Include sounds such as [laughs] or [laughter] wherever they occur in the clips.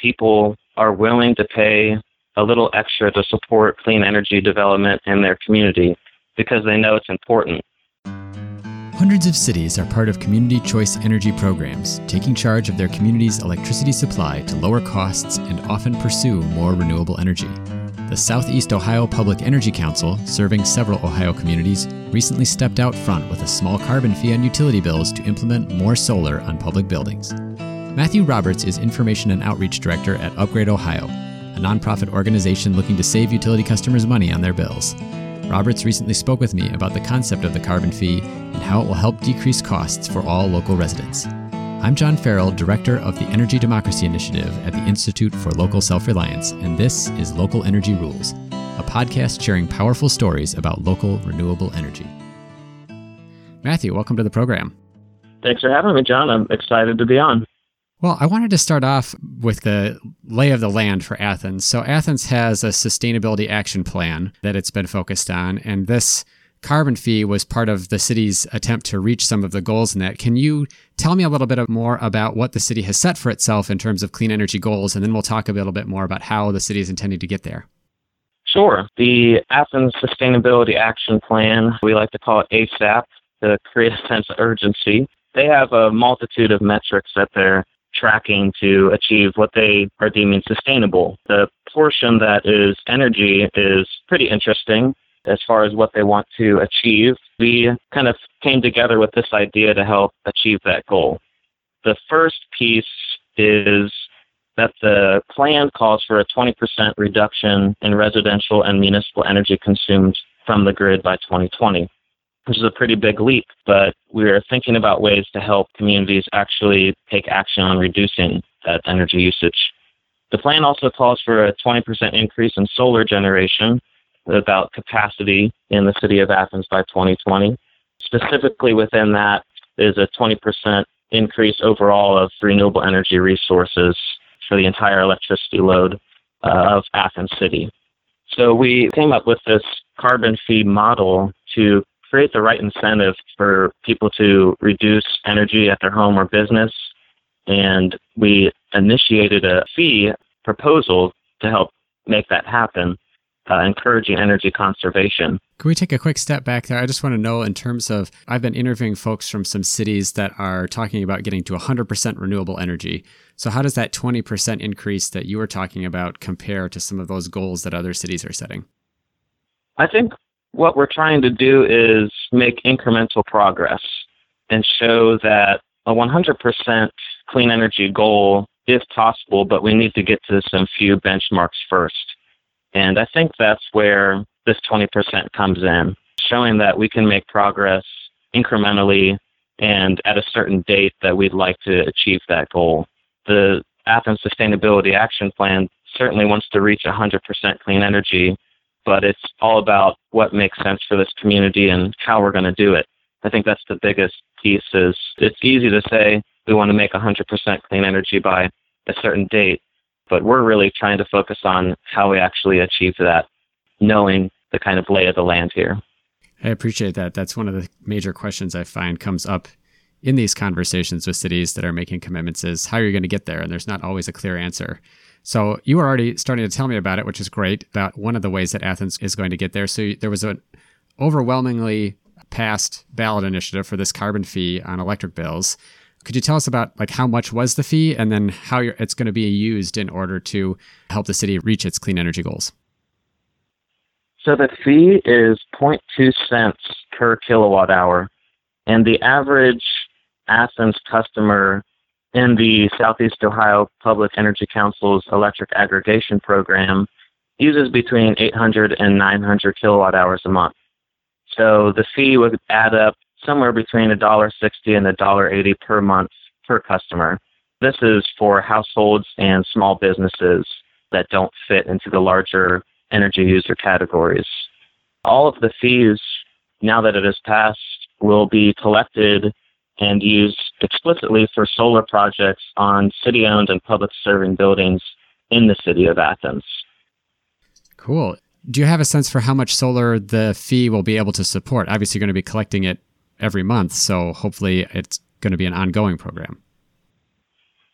people are willing to pay a little extra to support clean energy development in their community because they know it's important. Hundreds of cities are part of community choice energy programs, taking charge of their community's electricity supply to lower costs and often pursue more renewable energy. The Southeast Ohio Public Energy Council, serving several Ohio communities, recently stepped out front with a small carbon fee on utility bills to implement more solar on public buildings. Mathew Roberts is Information and Outreach Director at Upgrade Ohio, a nonprofit organization looking to save utility customers money on their bills. Roberts recently spoke with me about the concept of the carbon fee and how it will help decrease costs for all local residents. I'm John Farrell, Director of the Energy Democracy Initiative at the Institute for Local Self Reliance, and this is Local Energy Rules, a podcast sharing powerful stories about local renewable energy. Mathew, welcome to the program. Thanks for having me, John. I'm excited to be on. Well, I wanted to start off with the lay of the land for Athens. So, Athens has a sustainability action plan that it's been focused on, and this carbon fee was part of the city's attempt to reach some of the goals in that. Can you tell me a little bit more about what the city has set for itself in terms of clean energy goals, and then we'll talk a little bit more about how the city is intending to get there? Sure. The Athens Sustainability Action Plan, we like to call it ASAP, to create a sense of urgency. They have a multitude of metrics that they're tracking to achieve what they are deeming sustainable. The portion that is energy is pretty interesting as far as what they want to achieve. We kind of came together with this idea to help achieve that goal. The first piece is that the plan calls for a 20% reduction in residential and municipal energy consumed from the grid by 2020 which is a pretty big leap, but we're thinking about ways to help communities actually take action on reducing that energy usage. The plan also calls for a 20% increase in solar generation, about capacity in the city of Athens by 2020. Specifically within that is a 20% increase overall of renewable energy resources for the entire electricity load uh, of Athens City. So we came up with this carbon fee model to create the right incentive for people to reduce energy at their home or business. And we initiated a fee proposal to help make that happen, uh, encouraging energy conservation. Can we take a quick step back there? I just want to know, in terms of, I've been interviewing folks from some cities that are talking about getting to 100% renewable energy. So, how does that 20% increase that you were talking about compare to some of those goals that other cities are setting? I think what we're trying to do is make incremental progress and show that a 100% clean energy goal is possible, but we need to get to some few benchmarks first. And I think that's where this 20% comes in, showing that we can make progress incrementally and at a certain date that we'd like to achieve that goal. The Athens Sustainability Action Plan certainly wants to reach 100% clean energy but it's all about what makes sense for this community and how we're going to do it. I think that's the biggest piece is it's easy to say we want to make 100% clean energy by a certain date, but we're really trying to focus on how we actually achieve that, knowing the kind of lay of the land here. I appreciate that. That's one of the major questions I find comes up in these conversations with cities that are making commitments is how are you going to get there? And there's not always a clear answer. So you were already starting to tell me about it, which is great. About one of the ways that Athens is going to get there. So there was an overwhelmingly passed ballot initiative for this carbon fee on electric bills. Could you tell us about like how much was the fee, and then how it's going to be used in order to help the city reach its clean energy goals? So the fee is 0.2 cents per kilowatt hour, and the average Athens customer in the Southeast Ohio Public Energy Council's electric aggregation program uses between 800 and 900 kilowatt hours a month. So the fee would add up somewhere between $1.60 and $1.80 per month per customer. This is for households and small businesses that don't fit into the larger energy user categories. All of the fees, now that it has passed, will be collected and used explicitly for solar projects on city owned and public serving buildings in the city of Athens. Cool. Do you have a sense for how much solar the fee will be able to support? Obviously, you're going to be collecting it every month, so hopefully it's going to be an ongoing program.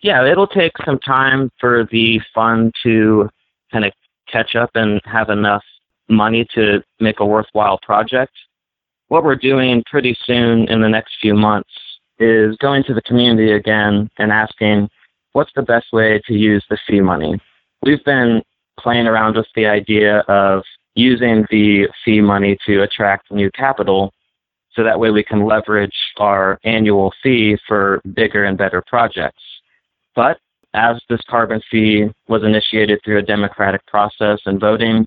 Yeah, it'll take some time for the fund to kind of catch up and have enough money to make a worthwhile project. What we're doing pretty soon in the next few months is going to the community again and asking what's the best way to use the fee money. We've been playing around with the idea of using the fee money to attract new capital so that way we can leverage our annual fee for bigger and better projects. But as this carbon fee was initiated through a democratic process and voting,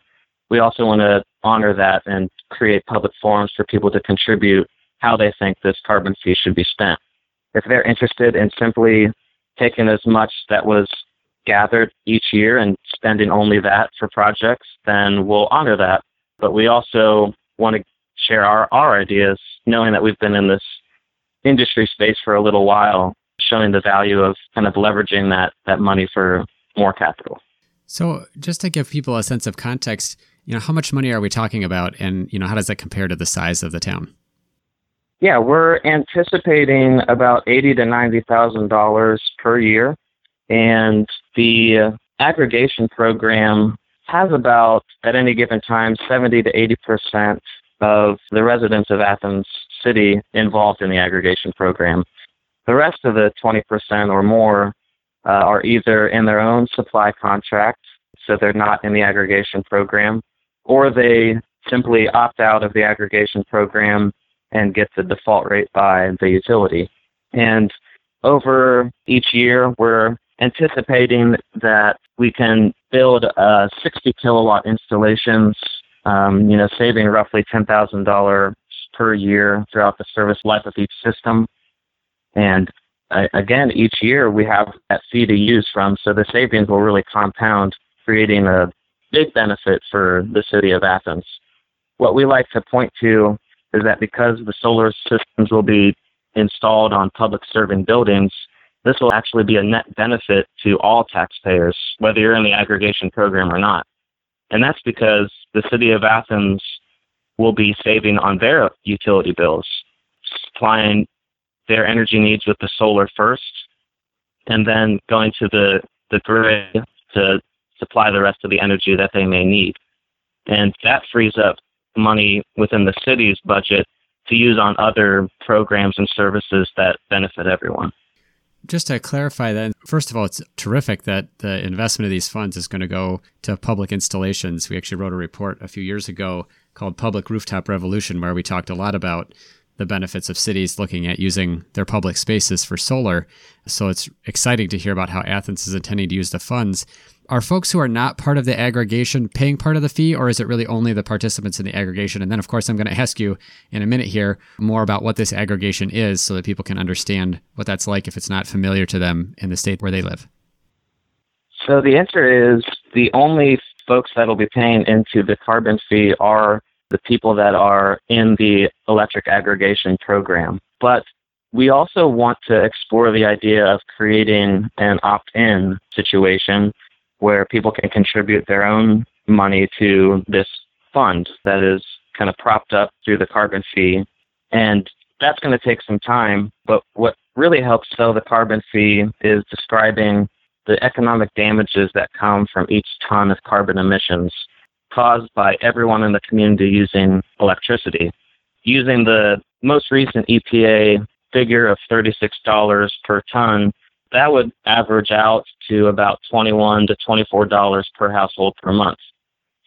we also want to honor that and create public forums for people to contribute how they think this carbon fee should be spent. If they're interested in simply taking as much that was gathered each year and spending only that for projects, then we'll honor that. But we also want to share our, our ideas, knowing that we've been in this industry space for a little while, showing the value of kind of leveraging that, that money for more capital. So, just to give people a sense of context, you know, how much money are we talking about, and you know, how does that compare to the size of the town? Yeah, we're anticipating about eighty to ninety thousand dollars per year, and the aggregation program has about at any given time seventy to eighty percent of the residents of Athens City involved in the aggregation program. The rest of the 20% or more uh, are either in their own supply contract, so they're not in the aggregation program, or they simply opt out of the aggregation program and get the default rate by the utility. And over each year, we're anticipating that we can build uh, 60 kilowatt installations, um, you know, saving roughly $10,000 per year throughout the service life of each system. And again, each year we have that fee to use from, so the savings will really compound, creating a big benefit for the city of Athens. What we like to point to is that because the solar systems will be installed on public serving buildings, this will actually be a net benefit to all taxpayers, whether you're in the aggregation program or not. And that's because the city of Athens will be saving on their utility bills, supplying their energy needs with the solar first, and then going to the, the grid to supply the rest of the energy that they may need. And that frees up money within the city's budget to use on other programs and services that benefit everyone. Just to clarify that, first of all, it's terrific that the investment of these funds is going to go to public installations. We actually wrote a report a few years ago called Public Rooftop Revolution, where we talked a lot about the benefits of cities looking at using their public spaces for solar. So it's exciting to hear about how Athens is intending to use the funds. Are folks who are not part of the aggregation paying part of the fee, or is it really only the participants in the aggregation? And then, of course, I'm going to ask you in a minute here more about what this aggregation is so that people can understand what that's like if it's not familiar to them in the state where they live. So the answer is the only folks that will be paying into the carbon fee are the people that are in the electric aggregation program. But we also want to explore the idea of creating an opt in situation where people can contribute their own money to this fund that is kind of propped up through the carbon fee. And that's going to take some time. But what really helps sell the carbon fee is describing the economic damages that come from each ton of carbon emissions caused by everyone in the community using electricity. Using the most recent EPA figure of $36 per ton, that would average out to about 21 to $24 per household per month.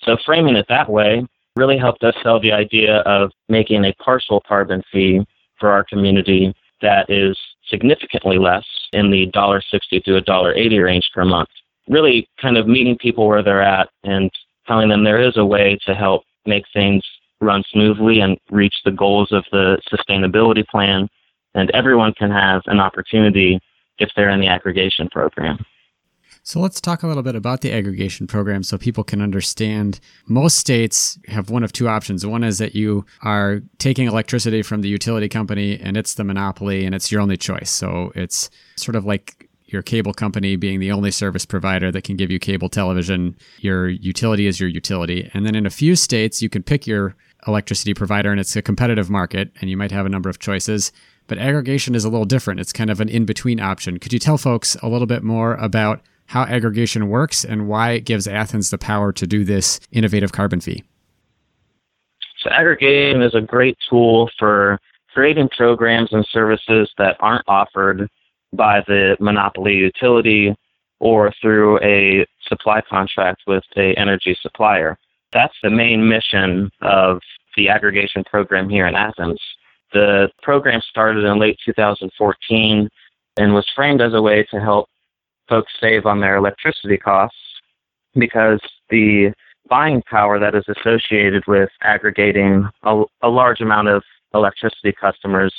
So framing it that way really helped us sell the idea of making a partial carbon fee for our community that is significantly less in the $1.60 to $1.80 range per month. Really kind of meeting people where they're at and telling them there is a way to help make things run smoothly and reach the goals of the sustainability plan. And everyone can have an opportunity if they're in the aggregation program. So let's talk a little bit about the aggregation program so people can understand. Most states have one of two options. One is that you are taking electricity from the utility company and it's the monopoly and it's your only choice. So it's sort of like your cable company being the only service provider that can give you cable television. Your utility is your utility. And then in a few states, you can pick your electricity provider and it's a competitive market and you might have a number of choices. but aggregation is a little different. It's kind of an in between option. Could you tell folks a little bit more about how aggregation works and why it gives Athens the power to do this innovative carbon fee? So, aggregation is a great tool for creating programs and services that aren't offered by the monopoly utility or through a supply contract with a energy supplier. That's the main mission of the aggregation program here in Athens. The program started in late 2014 and was framed as a way to help folks save on their electricity costs because the buying power that is associated with aggregating a, a large amount of electricity customers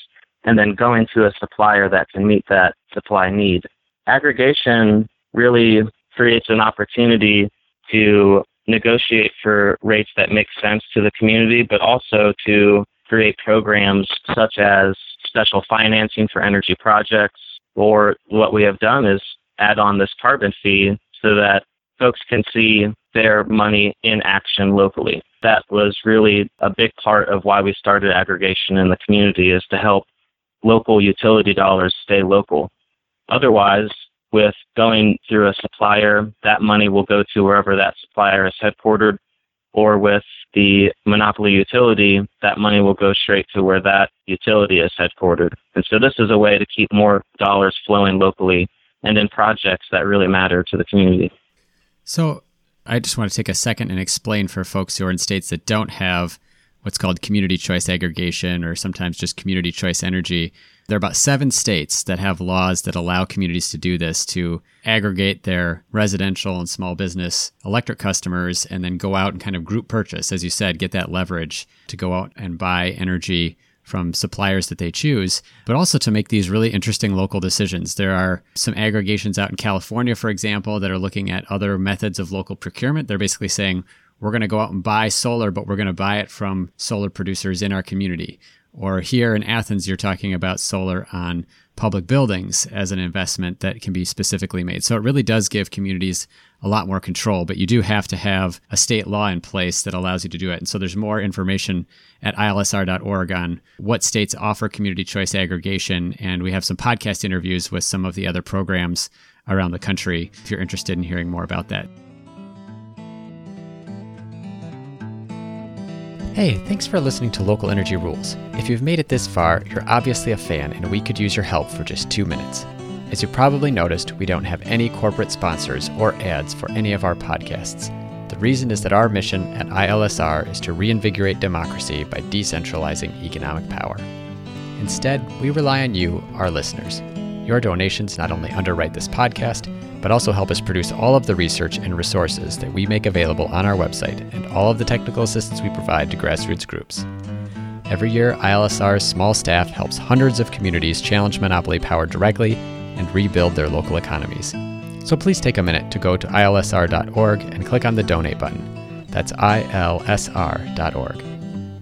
and then going to a supplier that can meet that supply need. Aggregation really creates an opportunity to negotiate for rates that make sense to the community, but also to create programs such as special financing for energy projects, or what we have done is add on this carbon fee so that folks can see their money in action locally. That was really a big part of why we started aggregation in the community is to help local utility dollars stay local. Otherwise, with going through a supplier, that money will go to wherever that supplier is headquartered, or with the monopoly utility, that money will go straight to where that utility is headquartered. And so this is a way to keep more dollars flowing locally and in projects that really matter to the community. So I just want to take a second and explain for folks who are in states that don't have what's called community choice aggregation or sometimes just community choice energy. There are about seven states that have laws that allow communities to do this to aggregate their residential and small business electric customers and then go out and kind of group purchase, as you said, get that leverage to go out and buy energy from suppliers that they choose, but also to make these really interesting local decisions. There are some aggregations out in California, for example, that are looking at other methods of local procurement. They're basically saying, we're going to go out and buy solar, but we're going to buy it from solar producers in our community. Or here in Athens, you're talking about solar on public buildings as an investment that can be specifically made. So it really does give communities a lot more control, but you do have to have a state law in place that allows you to do it. And so there's more information at ilsr.org on what states offer community choice aggregation. And we have some podcast interviews with some of the other programs around the country if you're interested in hearing more about that. Hey, thanks for listening to Local Energy Rules. If you've made it this far, you're obviously a fan and we could use your help for just two minutes. As you probably noticed, we don't have any corporate sponsors or ads for any of our podcasts. The reason is that our mission at ILSR is to reinvigorate democracy by decentralizing economic power. Instead, we rely on you, our listeners. Your donations not only underwrite this podcast, but also help us produce all of the research and resources that we make available on our website and all of the technical assistance we provide to grassroots groups. Every year, ILSR's small staff helps hundreds of communities challenge monopoly power directly and rebuild their local economies. So please take a minute to go to ilsr.org and click on the donate button. That's ilsr.org.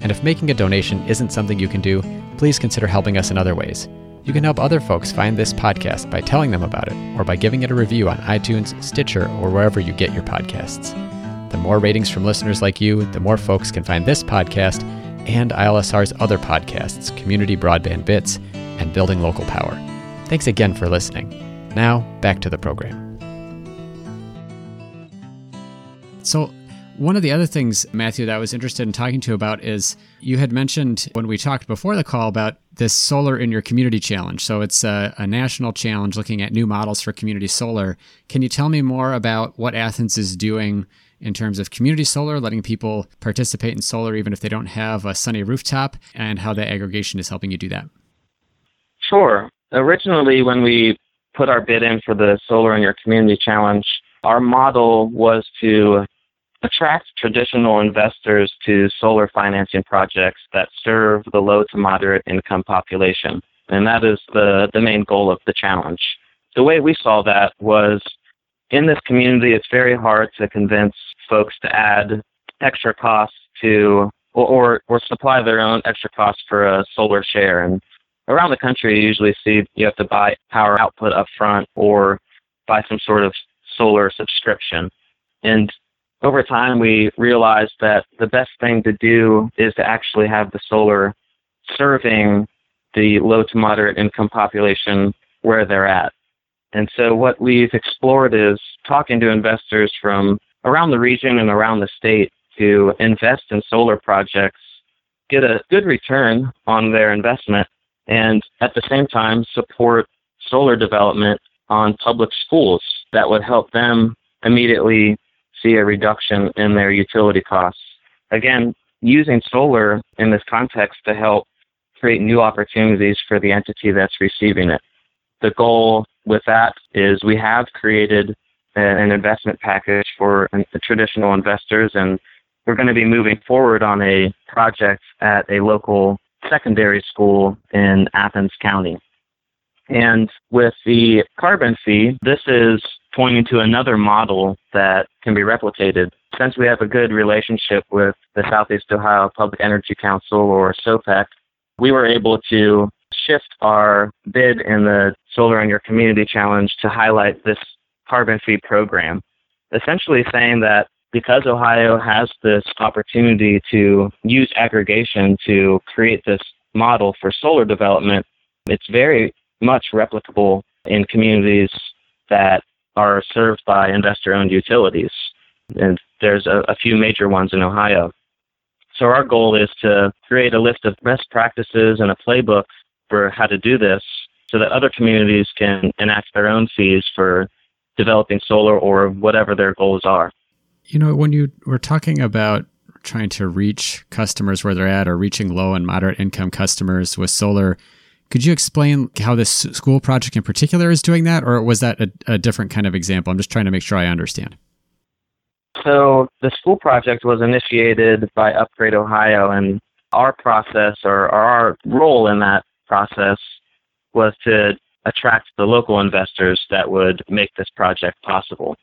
And if making a donation isn't something you can do, please consider helping us in other ways. You can help other folks find this podcast by telling them about it or by giving it a review on iTunes, Stitcher, or wherever you get your podcasts. The more ratings from listeners like you, the more folks can find this podcast and ILSR's other podcasts, Community Broadband Bits and Building Local Power. Thanks again for listening. Now, back to the program. So, one of the other things, Mathew, that I was interested in talking to you about is you had mentioned when we talked before the call about this Solar in Your Community Challenge. So it's a, a, national challenge looking at new models for community solar. Can you tell me more about what Athens is doing in terms of community solar, letting people participate in solar even if they don't have a sunny rooftop, and how the aggregation is helping you do that? Sure. Originally, when we put our bid in for the Solar in Your Community Challenge, our model was to attract traditional investors to solar financing projects that serve the low to moderate income population. And that is the, the main goal of the challenge. The way we saw that was in this community, it's very hard to convince folks to add extra costs to or, or, supply their own extra costs for a solar share. And around the country, you usually see you have to buy power output up front or buy some sort of solar subscription. And over time, we realized that the best thing to do is to actually have the solar serving the low to moderate income population where they're at. And so what we've explored is talking to investors from around the region and around the state to invest in solar projects, get a good return on their investment, and at the same time support solar development on public schools that would help them immediately see a reduction in their utility costs. Again, using solar in this context to help create new opportunities for the entity that's receiving it. The goal with that is we have created an investment package for traditional investors and we're going to be moving forward on a project at a local secondary school in Athens County. And with the carbon fee, this is pointing to another model that can be replicated. Since we have a good relationship with the Southeast Ohio Public Energy Council, or SOPEC, we were able to shift our bid in the Solar on Your Community Challenge to highlight this carbon fee program, essentially saying that because Ohio has this opportunity to use aggregation to create this model for solar development, it's very much replicable in communities that are served by investor owned utilities. And there's a, a, few major ones in Ohio. So our goal is to create a list of best practices and a playbook for how to do this so that other communities can enact their own fees for developing solar or whatever their goals are. You know, when you were talking about trying to reach customers where they're at or reaching low and moderate income customers with solar, could you explain how this school project in particular is doing that, or was that a, a different kind of example? I'm just trying to make sure I understand. So the school project was initiated by Upgrade Ohio, and our process or, or our role in that process was to attract the local investors that would make this project possible.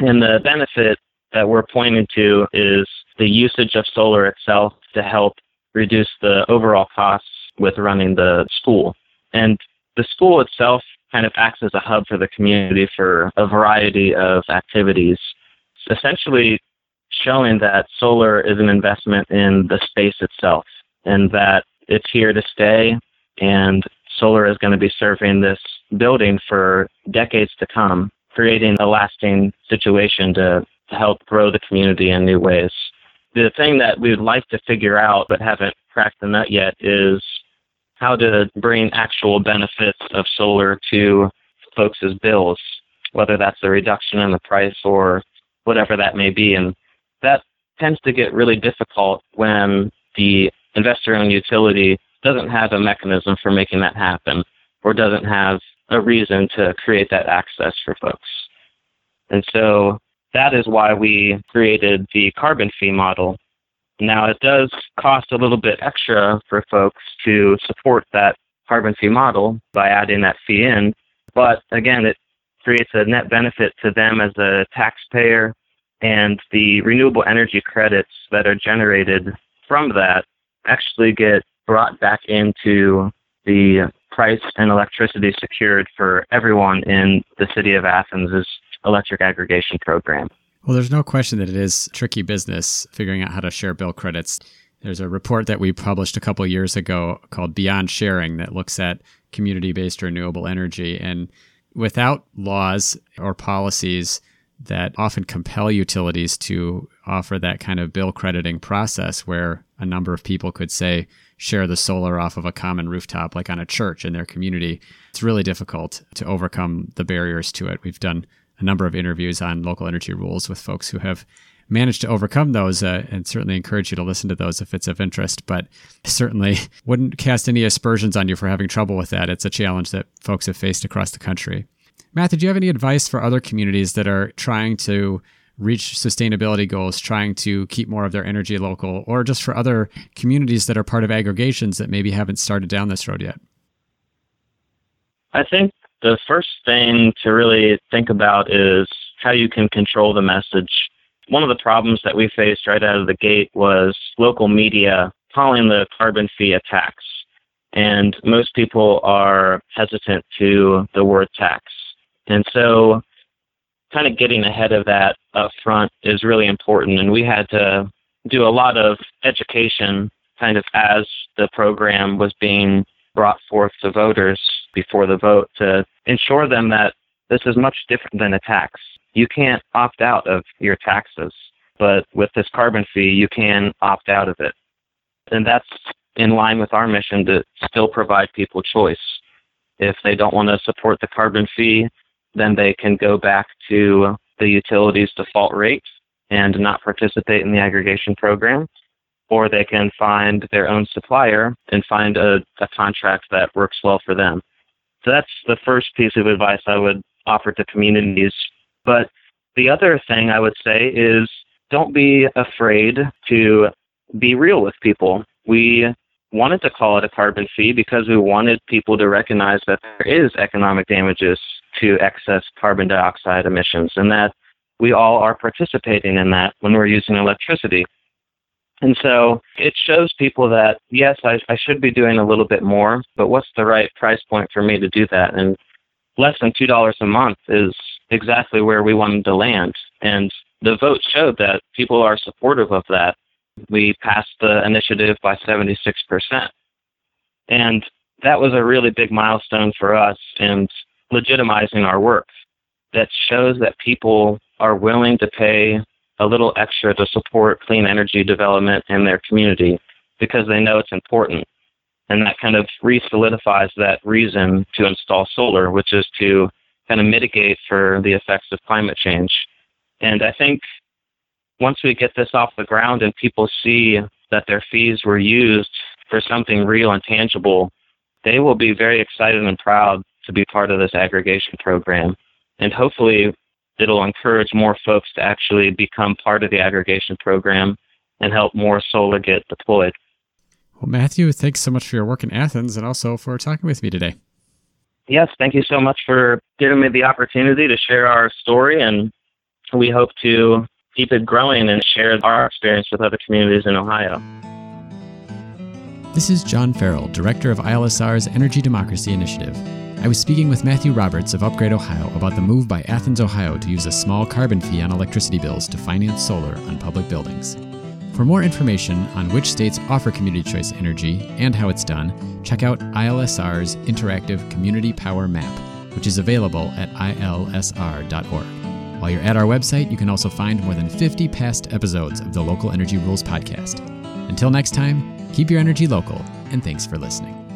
And the benefit that we're pointing to is the usage of solar itself to help reduce the overall costs with running the school. And the school itself kind of acts as a hub for the community for a variety of activities, essentially showing that solar is an investment in the space itself and that it's here to stay and solar is going to be serving this building for decades to come, creating a lasting situation to, to help grow the community in new ways. The thing that we would like to figure out but haven't cracked the nut yet is how to bring actual benefits of solar to folks' bills, whether that's a reduction in the price or whatever that may be. And that tends to get really difficult when the investor owned utility doesn't have a mechanism for making that happen or doesn't have a reason to create that access for folks. And so that is why we created the carbon fee model now, it does cost a little bit extra for folks to support that carbon fee model by adding that fee in, but again, it creates a net benefit to them as a taxpayer, and the renewable energy credits that are generated from that actually get brought back into the price and electricity secured for everyone in the city of Athens' electric aggregation program. Well, there's no question that it is tricky business figuring out how to share bill credits. There's a report that we published a couple years ago called Beyond Sharing that looks at community based renewable energy. And without laws or policies that often compel utilities to offer that kind of bill crediting process where a number of people could say share the solar off of a common rooftop like on a church in their community it's really difficult to overcome the barriers to it we've done a number of interviews on local energy rules with folks who have managed to overcome those uh, and certainly encourage you to listen to those if it's of interest but certainly [laughs] wouldn't cast any aspersions on you for having trouble with that. It's a challenge that folks have faced across the country. Mathew do you have any advice for other communities that are trying to reach sustainability goals trying to keep more of their energy local or just for other communities that are part of aggregations that maybe haven't started down this road yet? I think the first thing to really think about is how you can control the message. One of the problems that we faced right out of the gate was local media calling the carbon fee a tax. And most people are hesitant to the word tax. And so, kind of getting ahead of that up front is really important. And we had to do a lot of education kind of as the program was being brought forth to voters before the vote to ensure them that this is much different than a tax. You can't opt out of your taxes, but with this carbon fee, you can opt out of it. And that's in line with our mission to still provide people choice. If they don't want to support the carbon fee, then they can go back to the utility's default rate and not participate in the aggregation program, or they can find their own supplier and find a, a contract that works well for them. So that's the first piece of advice I would offer to communities. But the other thing I would say is don't be afraid to be real with people. We wanted to call it a carbon fee because we wanted people to recognize that there is economic damages to excess carbon dioxide emissions and that we all are participating in that when we're using electricity. And so it shows people that, yes, I, I should be doing a little bit more, but what's the right price point for me to do that? And less than $2 a month is exactly where we wanted to land. And the vote showed that people are supportive of that. We passed the initiative by 76%. And that was a really big milestone for us in legitimizing our work that shows that people are willing to pay a little extra to support clean energy development in their community because they know it's important. And that kind of re solidifies that reason to install solar, which is to kind of mitigate for the effects of climate change. And I think once we get this off the ground and people see that their fees were used for something real and tangible, they will be very excited and proud to be part of this aggregation program. And hopefully, it'll encourage more folks to actually become part of the aggregation program and help more solar get deployed. Well, Mathew, thanks so much for your work in Athens and also for talking with me today. Yes, thank you so much for giving me the opportunity to share our story, and we hope to keep it growing and share our experience with other communities in Ohio. This is John Farrell, Director of ILSR's Energy Democracy Initiative. I was speaking with Mathew Roberts of Upgrade Ohio about the move by Athens, Ohio to use a small carbon fee on electricity bills to finance solar on public buildings. For more information on which states offer community choice energy and how it's done, check out ILSR's Interactive Community Power Map, which is available at ilsr.org. While you're at our website, you can also find more than 50 past episodes of the Local Energy Rules podcast. Until next time, keep your energy local, and thanks for listening.